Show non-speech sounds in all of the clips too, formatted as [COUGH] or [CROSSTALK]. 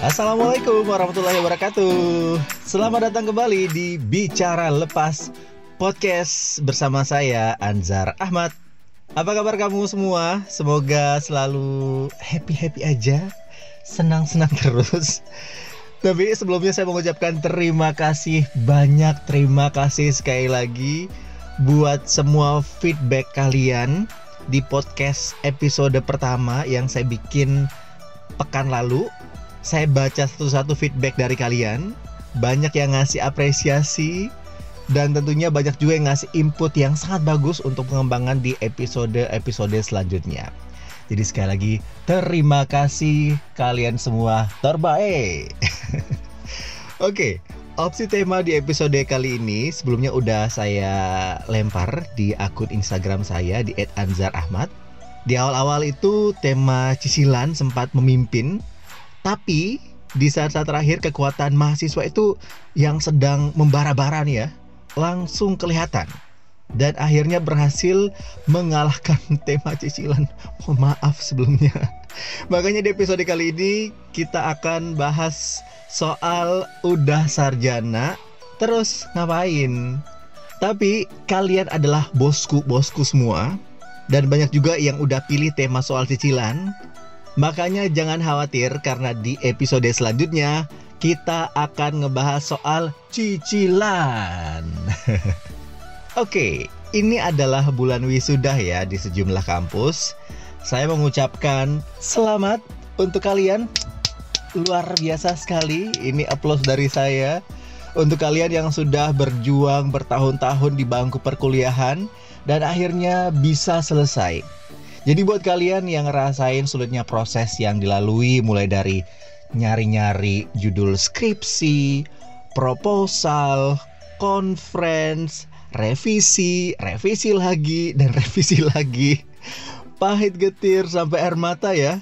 Assalamualaikum warahmatullahi wabarakatuh. Selamat datang kembali di Bicara Lepas Podcast bersama saya Anzar Ahmad. Apa kabar kamu semua? Semoga selalu happy-happy aja, senang-senang terus. Tapi sebelumnya saya mengucapkan terima kasih banyak, terima kasih sekali lagi buat semua feedback kalian di podcast episode pertama yang saya bikin pekan lalu. Saya baca satu-satu feedback dari kalian. Banyak yang ngasih apresiasi dan tentunya banyak juga yang ngasih input yang sangat bagus untuk pengembangan di episode-episode selanjutnya. Jadi sekali lagi terima kasih kalian semua terbaik. [LAUGHS] Oke, opsi tema di episode kali ini sebelumnya udah saya lempar di akun Instagram saya di @anzarahmad. Di awal-awal itu tema cicilan sempat memimpin, tapi di saat-saat terakhir kekuatan mahasiswa itu yang sedang membara-bara nih ya, langsung kelihatan dan akhirnya berhasil mengalahkan [LAUGHS] tema cicilan. Mohon maaf sebelumnya. [LAUGHS] Makanya di episode kali ini kita akan bahas soal udah sarjana terus ngapain. Tapi kalian adalah bosku-bosku semua dan banyak juga yang udah pilih tema soal cicilan. Makanya jangan khawatir karena di episode selanjutnya kita akan ngebahas soal cicilan. [LAUGHS] Oke, ini adalah bulan wisuda ya di sejumlah kampus. Saya mengucapkan selamat untuk kalian. Luar biasa sekali. Ini applause dari saya untuk kalian yang sudah berjuang bertahun-tahun di bangku perkuliahan dan akhirnya bisa selesai. Jadi buat kalian yang ngerasain sulitnya proses yang dilalui mulai dari nyari-nyari judul skripsi, proposal, conference, revisi, revisi lagi dan [LAUGHS] revisi lagi. Pahit getir sampai air mata ya.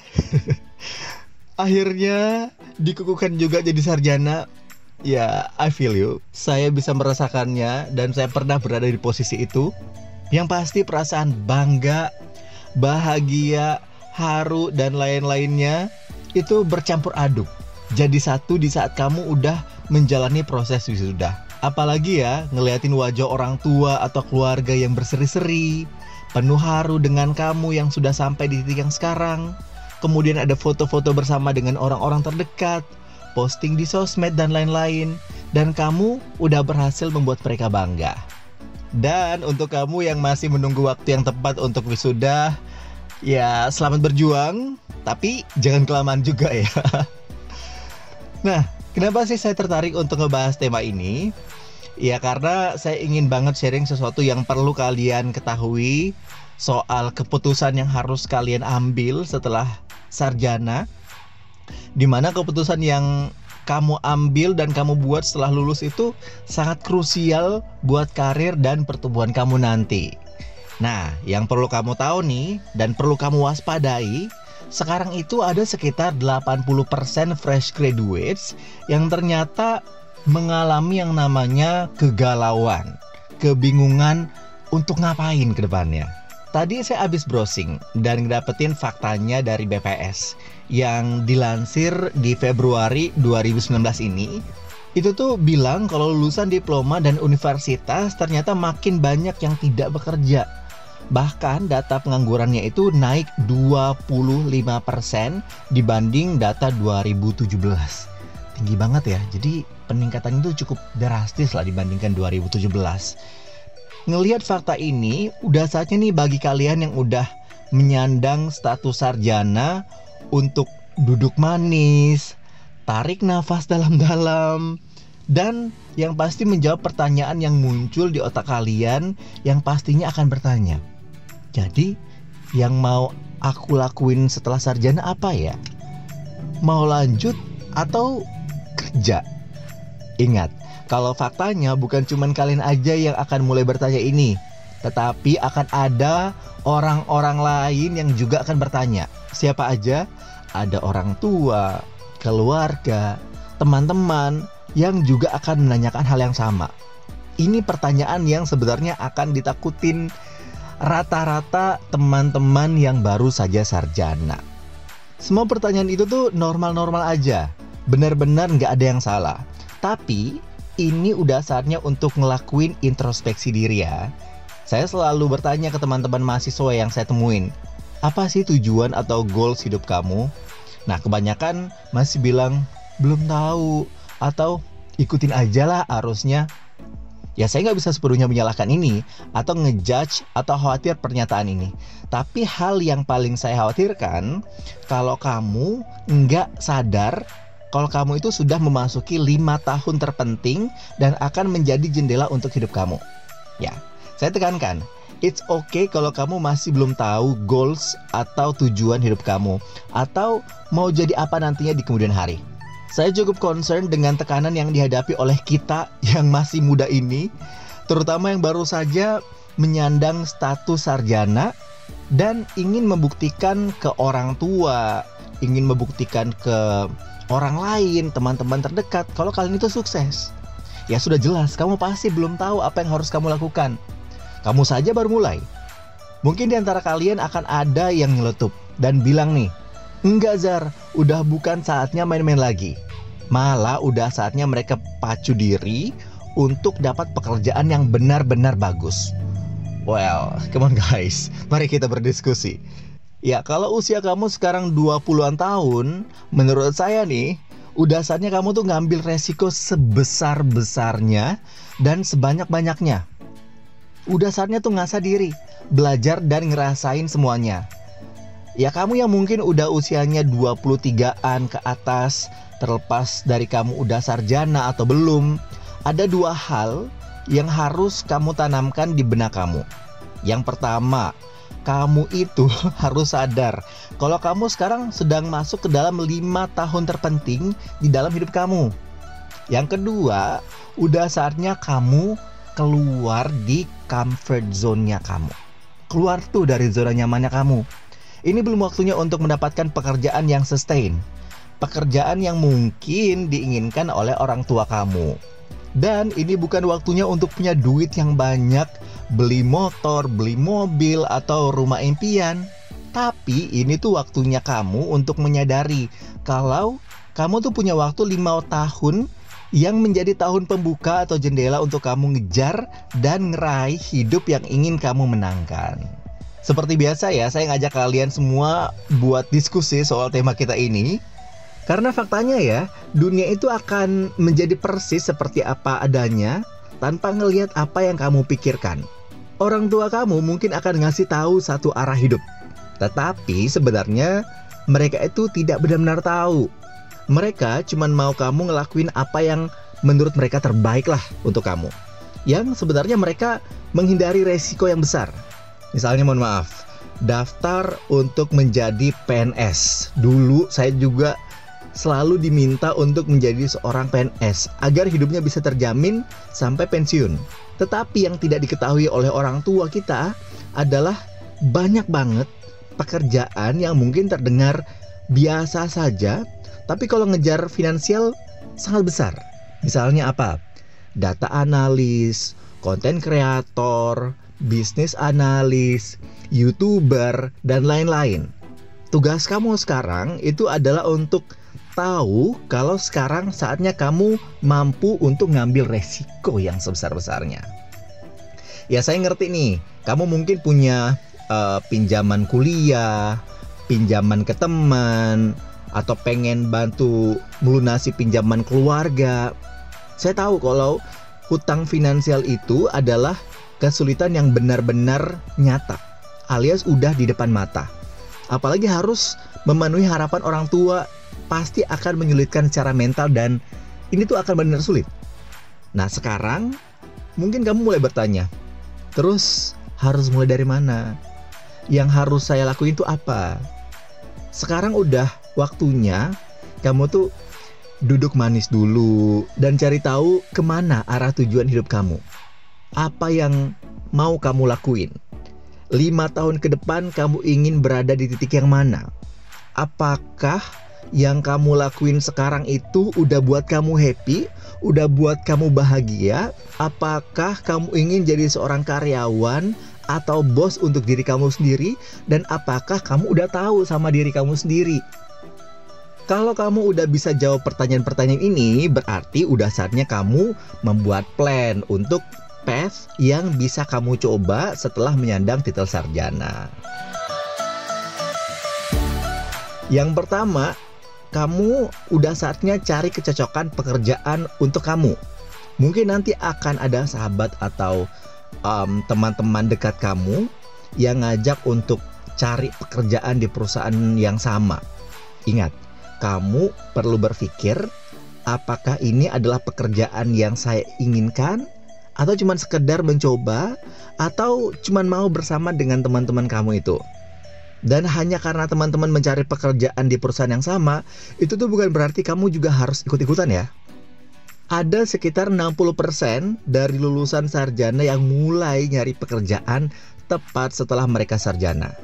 [LAUGHS] Akhirnya dikukuhkan juga jadi sarjana. Ya, I feel you. Saya bisa merasakannya dan saya pernah berada di posisi itu. Yang pasti perasaan bangga, bahagia, haru dan lain-lainnya itu bercampur aduk. Jadi satu di saat kamu udah menjalani proses wisuda. Apalagi ya ngeliatin wajah orang tua atau keluarga yang berseri-seri, penuh haru dengan kamu yang sudah sampai di titik yang sekarang. Kemudian ada foto-foto bersama dengan orang-orang terdekat, posting di sosmed dan lain-lain. Dan kamu udah berhasil membuat mereka bangga. Dan untuk kamu yang masih menunggu waktu yang tepat untuk wisuda, ya selamat berjuang, tapi jangan kelamaan juga ya. [LAUGHS] Nah, kenapa sih saya tertarik untuk ngebahas tema ini? Ya karena saya ingin banget sharing sesuatu yang perlu kalian ketahui soal keputusan yang harus kalian ambil setelah sarjana. Di mana keputusan yang kamu ambil dan kamu buat setelah lulus itu sangat krusial buat karir dan pertumbuhan kamu nanti. Nah, yang perlu kamu tahu nih dan perlu kamu waspadai sekarang itu ada sekitar 80% fresh graduates yang ternyata mengalami yang namanya kegalauan, kebingungan untuk ngapain ke depannya. Tadi saya habis browsing dan dapetin faktanya dari BPS yang dilansir di Februari 2019 ini. Itu tuh bilang kalau lulusan diploma dan universitas ternyata makin banyak yang tidak bekerja Bahkan data penganggurannya itu naik 25% dibanding data 2017. Tinggi banget ya. Jadi peningkatan itu cukup drastis lah dibandingkan 2017. Ngelihat fakta ini, udah saatnya nih bagi kalian yang udah menyandang status sarjana untuk duduk manis, tarik nafas dalam-dalam, dan yang pasti menjawab pertanyaan yang muncul di otak kalian yang pastinya akan bertanya, jadi yang mau aku lakuin setelah sarjana apa ya? Mau lanjut atau kerja? Ingat, kalau faktanya bukan cuma kalian aja yang akan mulai bertanya ini, tetapi akan ada orang-orang lain yang juga akan bertanya. Siapa aja? Ada orang tua, keluarga, teman-teman yang juga akan menanyakan hal yang sama. Ini pertanyaan yang sebenarnya akan ditakutin rata-rata teman-teman yang baru saja sarjana. Semua pertanyaan itu tuh normal-normal aja. benar-benar nggak ada yang salah. Tapi ini udah saatnya untuk ngelakuin introspeksi diri ya. Saya selalu bertanya ke teman-teman mahasiswa yang saya temuin, apa sih tujuan atau goals hidup kamu? Nah, kebanyakan masih bilang belum tahu atau ikutin aja lah arusnya. Ya saya nggak bisa sepenuhnya menyalahkan ini atau ngejudge atau khawatir pernyataan ini. Tapi hal yang paling saya khawatirkan kalau kamu nggak sadar kalau kamu itu sudah memasuki lima tahun terpenting dan akan menjadi jendela untuk hidup kamu. Ya, saya tekankan, it's okay kalau kamu masih belum tahu goals atau tujuan hidup kamu atau mau jadi apa nantinya di kemudian hari. Saya cukup concern dengan tekanan yang dihadapi oleh kita yang masih muda ini, terutama yang baru saja menyandang status sarjana dan ingin membuktikan ke orang tua, ingin membuktikan ke orang lain, teman-teman terdekat kalau kalian itu sukses. Ya sudah jelas, kamu pasti belum tahu apa yang harus kamu lakukan. Kamu saja baru mulai. Mungkin di antara kalian akan ada yang nyeletup dan bilang nih, Enggak Zar, udah bukan saatnya main-main lagi. Malah udah saatnya mereka pacu diri untuk dapat pekerjaan yang benar-benar bagus. Well, come on guys, mari kita berdiskusi. Ya, kalau usia kamu sekarang 20-an tahun, menurut saya nih, udah saatnya kamu tuh ngambil resiko sebesar-besarnya dan sebanyak-banyaknya. Udah saatnya tuh ngasah diri, belajar dan ngerasain semuanya. Ya kamu yang mungkin udah usianya 23-an ke atas, terlepas dari kamu udah sarjana atau belum, ada dua hal yang harus kamu tanamkan di benak kamu. Yang pertama, kamu itu [LAUGHS] harus sadar kalau kamu sekarang sedang masuk ke dalam lima tahun terpenting di dalam hidup kamu. Yang kedua, udah saatnya kamu keluar di comfort zone-nya kamu. Keluar tuh dari zona nyamannya kamu ini belum waktunya untuk mendapatkan pekerjaan yang sustain. Pekerjaan yang mungkin diinginkan oleh orang tua kamu. Dan ini bukan waktunya untuk punya duit yang banyak, beli motor, beli mobil, atau rumah impian. Tapi ini tuh waktunya kamu untuk menyadari kalau kamu tuh punya waktu 5 tahun yang menjadi tahun pembuka atau jendela untuk kamu ngejar dan ngeraih hidup yang ingin kamu menangkan. Seperti biasa ya, saya ngajak kalian semua buat diskusi soal tema kita ini. Karena faktanya ya, dunia itu akan menjadi persis seperti apa adanya tanpa ngelihat apa yang kamu pikirkan. Orang tua kamu mungkin akan ngasih tahu satu arah hidup. Tetapi sebenarnya mereka itu tidak benar-benar tahu. Mereka cuma mau kamu ngelakuin apa yang menurut mereka terbaik lah untuk kamu. Yang sebenarnya mereka menghindari resiko yang besar. Misalnya mohon maaf, daftar untuk menjadi PNS. Dulu saya juga selalu diminta untuk menjadi seorang PNS agar hidupnya bisa terjamin sampai pensiun. Tetapi yang tidak diketahui oleh orang tua kita adalah banyak banget pekerjaan yang mungkin terdengar biasa saja, tapi kalau ngejar finansial sangat besar. Misalnya apa? Data analis, konten kreator, bisnis analis, youtuber, dan lain-lain. Tugas kamu sekarang itu adalah untuk tahu kalau sekarang saatnya kamu mampu untuk ngambil resiko yang sebesar-besarnya. Ya saya ngerti nih, kamu mungkin punya uh, pinjaman kuliah, pinjaman ke teman, atau pengen bantu melunasi pinjaman keluarga. Saya tahu kalau hutang finansial itu adalah kesulitan yang benar-benar nyata, alias udah di depan mata. Apalagi harus memenuhi harapan orang tua, pasti akan menyulitkan secara mental dan ini tuh akan benar sulit. Nah sekarang mungkin kamu mulai bertanya, terus harus mulai dari mana? Yang harus saya lakuin itu apa? Sekarang udah waktunya kamu tuh duduk manis dulu dan cari tahu ke mana arah tujuan hidup kamu apa yang mau kamu lakuin? Lima tahun ke depan kamu ingin berada di titik yang mana? Apakah yang kamu lakuin sekarang itu udah buat kamu happy? Udah buat kamu bahagia? Apakah kamu ingin jadi seorang karyawan atau bos untuk diri kamu sendiri? Dan apakah kamu udah tahu sama diri kamu sendiri? Kalau kamu udah bisa jawab pertanyaan-pertanyaan ini, berarti udah saatnya kamu membuat plan untuk path yang bisa kamu coba setelah menyandang titel sarjana. Yang pertama, kamu udah saatnya cari kecocokan pekerjaan untuk kamu. Mungkin nanti akan ada sahabat atau teman teman-teman dekat kamu yang ngajak untuk cari pekerjaan di perusahaan yang sama. Ingat, kamu perlu berpikir apakah ini adalah pekerjaan yang saya inginkan atau cuma sekedar mencoba atau cuma mau bersama dengan teman-teman kamu itu. Dan hanya karena teman-teman mencari pekerjaan di perusahaan yang sama, itu tuh bukan berarti kamu juga harus ikut-ikutan ya. Ada sekitar 60% dari lulusan sarjana yang mulai nyari pekerjaan tepat setelah mereka sarjana.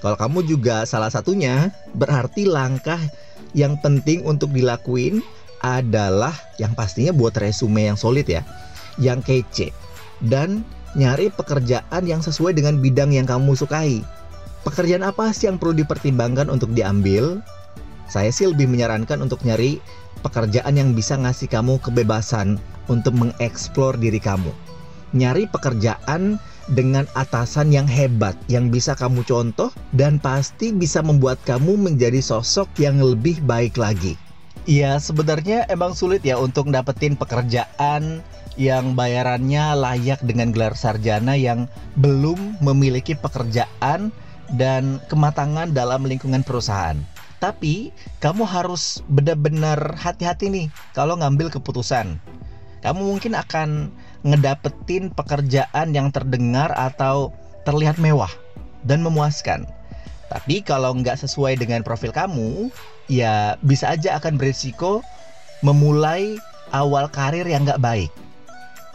Kalau kamu juga salah satunya, berarti langkah yang penting untuk dilakuin adalah yang pastinya buat resume yang solid ya, yang kece dan nyari pekerjaan yang sesuai dengan bidang yang kamu sukai. Pekerjaan apa sih yang perlu dipertimbangkan untuk diambil? Saya sih lebih menyarankan untuk nyari pekerjaan yang bisa ngasih kamu kebebasan untuk mengeksplor diri kamu. Nyari pekerjaan dengan atasan yang hebat yang bisa kamu contoh dan pasti bisa membuat kamu menjadi sosok yang lebih baik lagi. Iya, sebenarnya emang sulit ya untuk dapetin pekerjaan yang bayarannya layak dengan gelar sarjana yang belum memiliki pekerjaan dan kematangan dalam lingkungan perusahaan. Tapi kamu harus benar-benar hati-hati nih kalau ngambil keputusan. Kamu mungkin akan ngedapetin pekerjaan yang terdengar atau terlihat mewah dan memuaskan. Tapi kalau nggak sesuai dengan profil kamu, ya bisa aja akan berisiko memulai awal karir yang nggak baik.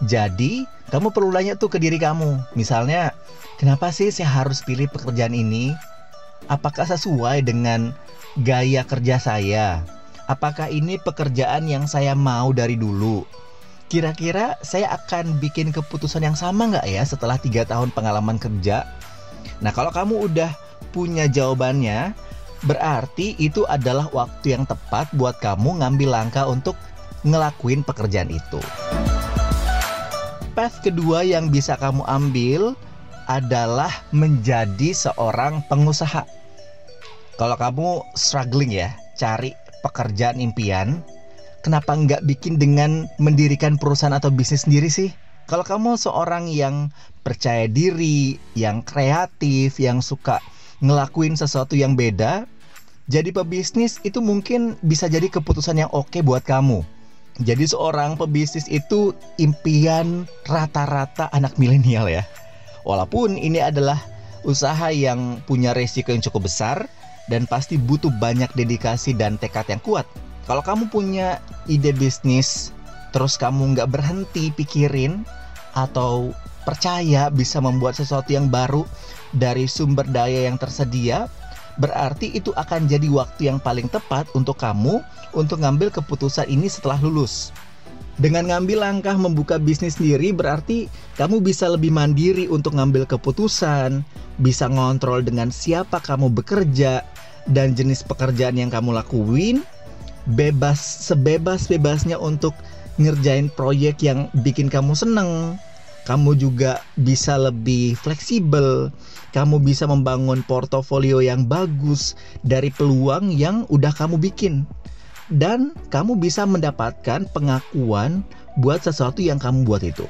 Jadi, kamu perlu nanya tuh ke diri kamu. Misalnya, kenapa sih saya harus pilih pekerjaan ini? Apakah sesuai dengan gaya kerja saya? Apakah ini pekerjaan yang saya mau dari dulu? Kira-kira saya akan bikin keputusan yang sama nggak ya setelah tiga tahun pengalaman kerja? Nah kalau kamu udah punya jawabannya, berarti itu adalah waktu yang tepat buat kamu ngambil langkah untuk ngelakuin pekerjaan itu. Path kedua yang bisa kamu ambil adalah menjadi seorang pengusaha. Kalau kamu struggling ya, cari pekerjaan impian, kenapa nggak bikin dengan mendirikan perusahaan atau bisnis sendiri sih? Kalau kamu seorang yang percaya diri, yang kreatif, yang suka ngelakuin sesuatu yang beda, jadi pebisnis itu mungkin bisa jadi keputusan yang oke buat kamu. Jadi seorang pebisnis itu impian rata-rata anak milenial ya. Walaupun ini adalah usaha yang punya resiko yang cukup besar dan pasti butuh banyak dedikasi dan tekad yang kuat. Kalau kamu punya ide bisnis, terus kamu nggak berhenti pikirin atau percaya bisa membuat sesuatu yang baru dari sumber daya yang tersedia, berarti itu akan jadi waktu yang paling tepat untuk kamu untuk ngambil keputusan ini setelah lulus. Dengan ngambil langkah membuka bisnis sendiri berarti kamu bisa lebih mandiri untuk ngambil keputusan, bisa ngontrol dengan siapa kamu bekerja dan jenis pekerjaan yang kamu lakuin, bebas sebebas-bebasnya untuk ngerjain proyek yang bikin kamu seneng. Kamu juga bisa lebih fleksibel. Kamu bisa membangun portofolio yang bagus dari peluang yang udah kamu bikin. Dan kamu bisa mendapatkan pengakuan buat sesuatu yang kamu buat itu.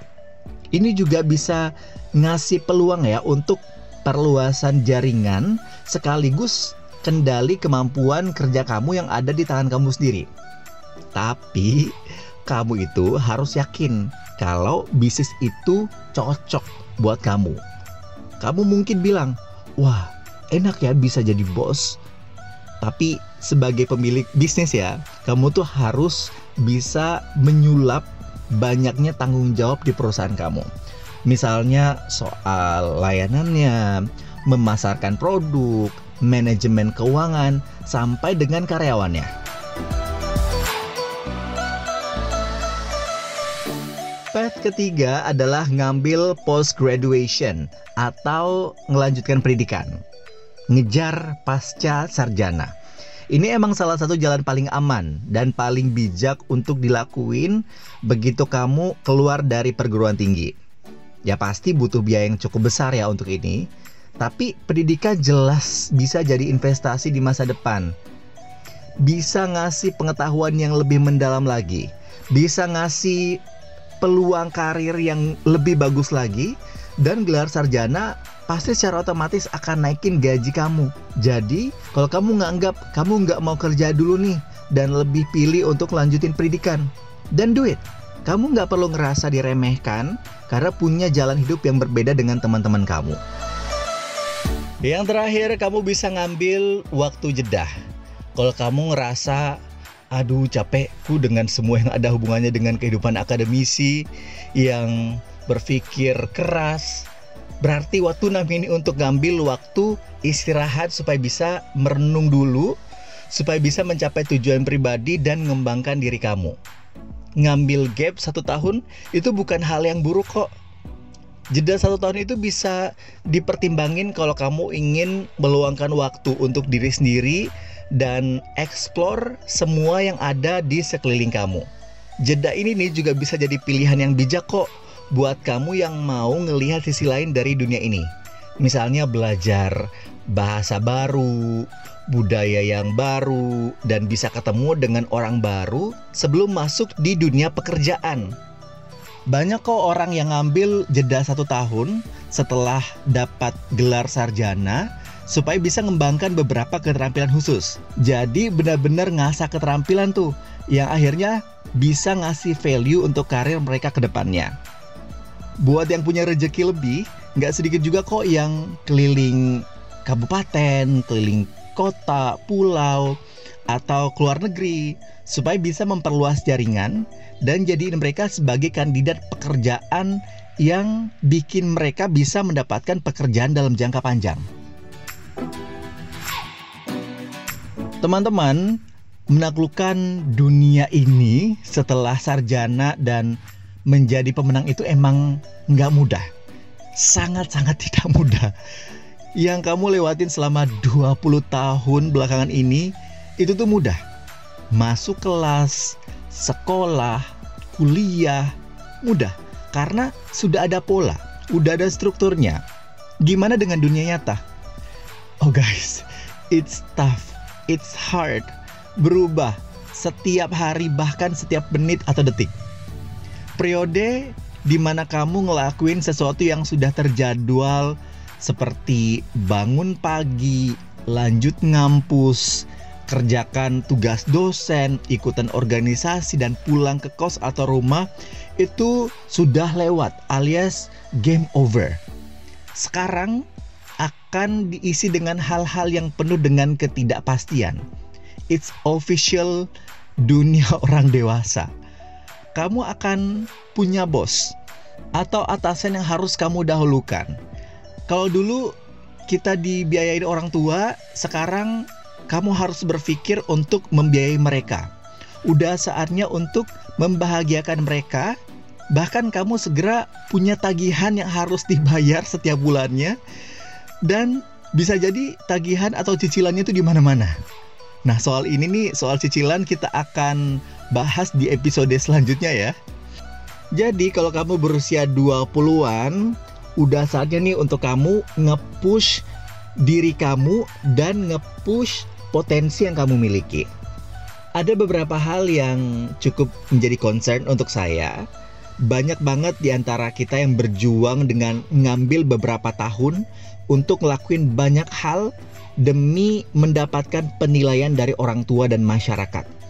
Ini juga bisa ngasih peluang ya untuk perluasan jaringan sekaligus kendali kemampuan kerja kamu yang ada di tangan kamu sendiri. Tapi kamu itu harus yakin kalau bisnis itu cocok buat kamu. Kamu mungkin bilang, "Wah, enak ya bisa jadi bos." Tapi sebagai pemilik bisnis ya, kamu tuh harus bisa menyulap banyaknya tanggung jawab di perusahaan kamu. Misalnya soal layanannya, memasarkan produk, manajemen keuangan, sampai dengan karyawannya. Path ketiga adalah ngambil post graduation atau melanjutkan pendidikan. Ngejar pasca sarjana. Ini emang salah satu jalan paling aman dan paling bijak untuk dilakuin begitu kamu keluar dari perguruan tinggi. Ya pasti butuh biaya yang cukup besar ya untuk ini. Tapi pendidikan jelas bisa jadi investasi di masa depan. Bisa ngasih pengetahuan yang lebih mendalam lagi. Bisa ngasih peluang karir yang lebih bagus lagi dan gelar sarjana pasti secara otomatis akan naikin gaji kamu. Jadi, kalau kamu nganggap kamu nggak mau kerja dulu nih dan lebih pilih untuk lanjutin pendidikan, dan do it. Kamu nggak perlu ngerasa diremehkan karena punya jalan hidup yang berbeda dengan teman-teman kamu. Yang terakhir, kamu bisa ngambil waktu jeda. Kalau kamu ngerasa aduh capekku dengan semua yang ada hubungannya dengan kehidupan akademisi yang berpikir keras, Berarti waktu ini untuk ngambil waktu istirahat supaya bisa merenung dulu, supaya bisa mencapai tujuan pribadi dan mengembangkan diri kamu. Ngambil gap satu tahun itu bukan hal yang buruk kok. Jeda satu tahun itu bisa dipertimbangin kalau kamu ingin meluangkan waktu untuk diri sendiri dan explore semua yang ada di sekeliling kamu. Jeda ini nih juga bisa jadi pilihan yang bijak kok buat kamu yang mau ngelihat sisi lain dari dunia ini. Misalnya belajar bahasa baru, budaya yang baru, dan bisa ketemu dengan orang baru sebelum masuk di dunia pekerjaan. Banyak kok orang yang ngambil jeda satu tahun setelah dapat gelar sarjana supaya bisa mengembangkan beberapa keterampilan khusus. Jadi benar-benar ngasah keterampilan tuh yang akhirnya bisa ngasih value untuk karir mereka ke depannya buat yang punya rezeki lebih, nggak sedikit juga kok yang keliling kabupaten, keliling kota, pulau, atau keluar negeri supaya bisa memperluas jaringan dan jadiin mereka sebagai kandidat pekerjaan yang bikin mereka bisa mendapatkan pekerjaan dalam jangka panjang. Teman-teman, menaklukkan dunia ini setelah sarjana dan menjadi pemenang itu emang nggak mudah. Sangat-sangat [LAUGHS] tidak mudah. Yang kamu lewatin selama 20 tahun belakangan ini itu tuh mudah. Masuk kelas, sekolah, kuliah, mudah. Karena sudah ada pola, udah ada strukturnya. Gimana dengan dunia nyata? Oh guys, it's tough, it's hard, berubah setiap hari bahkan setiap menit atau detik periode di mana kamu ngelakuin sesuatu yang sudah terjadwal seperti bangun pagi, lanjut ngampus, kerjakan tugas dosen, ikutan organisasi dan pulang ke kos atau rumah itu sudah lewat alias game over. Sekarang akan diisi dengan hal-hal yang penuh dengan ketidakpastian. It's official dunia [LAUGHS] orang dewasa kamu akan punya bos atau atasan yang harus kamu dahulukan. Kalau dulu kita dibiayai orang tua, sekarang kamu harus berpikir untuk membiayai mereka. Udah saatnya untuk membahagiakan mereka, bahkan kamu segera punya tagihan yang harus dibayar setiap bulannya dan bisa jadi tagihan atau cicilannya itu di mana-mana. Nah, soal ini nih, soal cicilan kita akan bahas di episode selanjutnya ya. Jadi, kalau kamu berusia 20-an, udah saatnya nih untuk kamu nge-push diri kamu dan nge-push potensi yang kamu miliki. Ada beberapa hal yang cukup menjadi concern untuk saya. Banyak banget di antara kita yang berjuang dengan ngambil beberapa tahun untuk ngelakuin banyak hal demi mendapatkan penilaian dari orang tua dan masyarakat.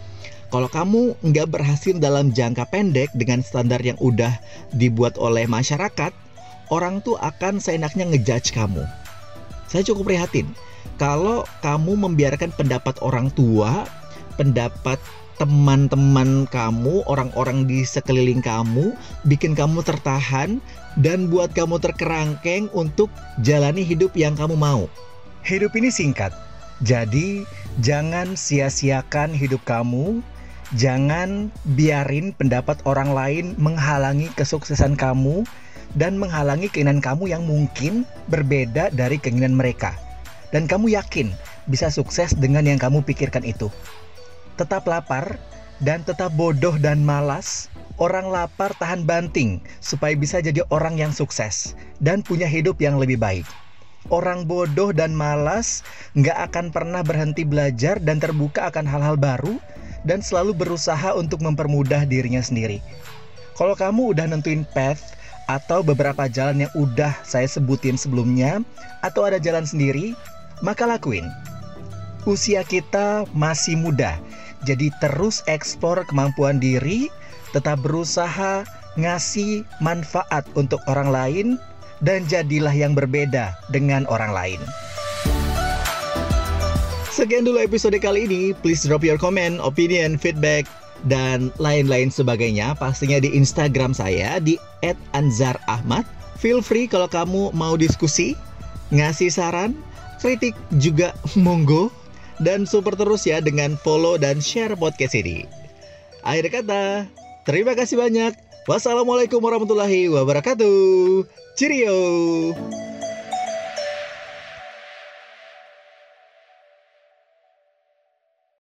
Kalau kamu nggak berhasil dalam jangka pendek dengan standar yang udah dibuat oleh masyarakat, orang tuh akan seenaknya ngejudge kamu. Saya cukup prihatin kalau kamu membiarkan pendapat orang tua, pendapat teman-teman kamu, orang-orang di sekeliling kamu, bikin kamu tertahan dan buat kamu terkerangkeng untuk jalani hidup yang kamu mau. Hidup ini singkat, jadi jangan sia-siakan hidup kamu. Jangan biarin pendapat orang lain menghalangi kesuksesan kamu dan menghalangi keinginan kamu yang mungkin berbeda dari keinginan mereka. Dan kamu yakin bisa sukses dengan yang kamu pikirkan itu. Tetap lapar dan tetap bodoh dan malas. Orang lapar tahan banting supaya bisa jadi orang yang sukses dan punya hidup yang lebih baik. Orang bodoh dan malas nggak akan pernah berhenti belajar dan terbuka akan hal-hal baru dan selalu berusaha untuk mempermudah dirinya sendiri. Kalau kamu udah nentuin path atau beberapa jalan yang udah saya sebutin sebelumnya atau ada jalan sendiri, maka lakuin. Usia kita masih muda, jadi terus eksplor kemampuan diri, tetap berusaha ngasih manfaat untuk orang lain dan jadilah yang berbeda dengan orang lain. Sekian dulu episode kali ini. Please drop your comment, opinion, feedback, dan lain-lain sebagainya. Pastinya di Instagram saya di @anzarahmad. Feel free kalau kamu mau diskusi, ngasih saran, kritik juga [LAUGHS] monggo. Dan super terus ya dengan follow dan share podcast ini. Akhir kata, terima kasih banyak. Wassalamualaikum warahmatullahi wabarakatuh. Cheerio.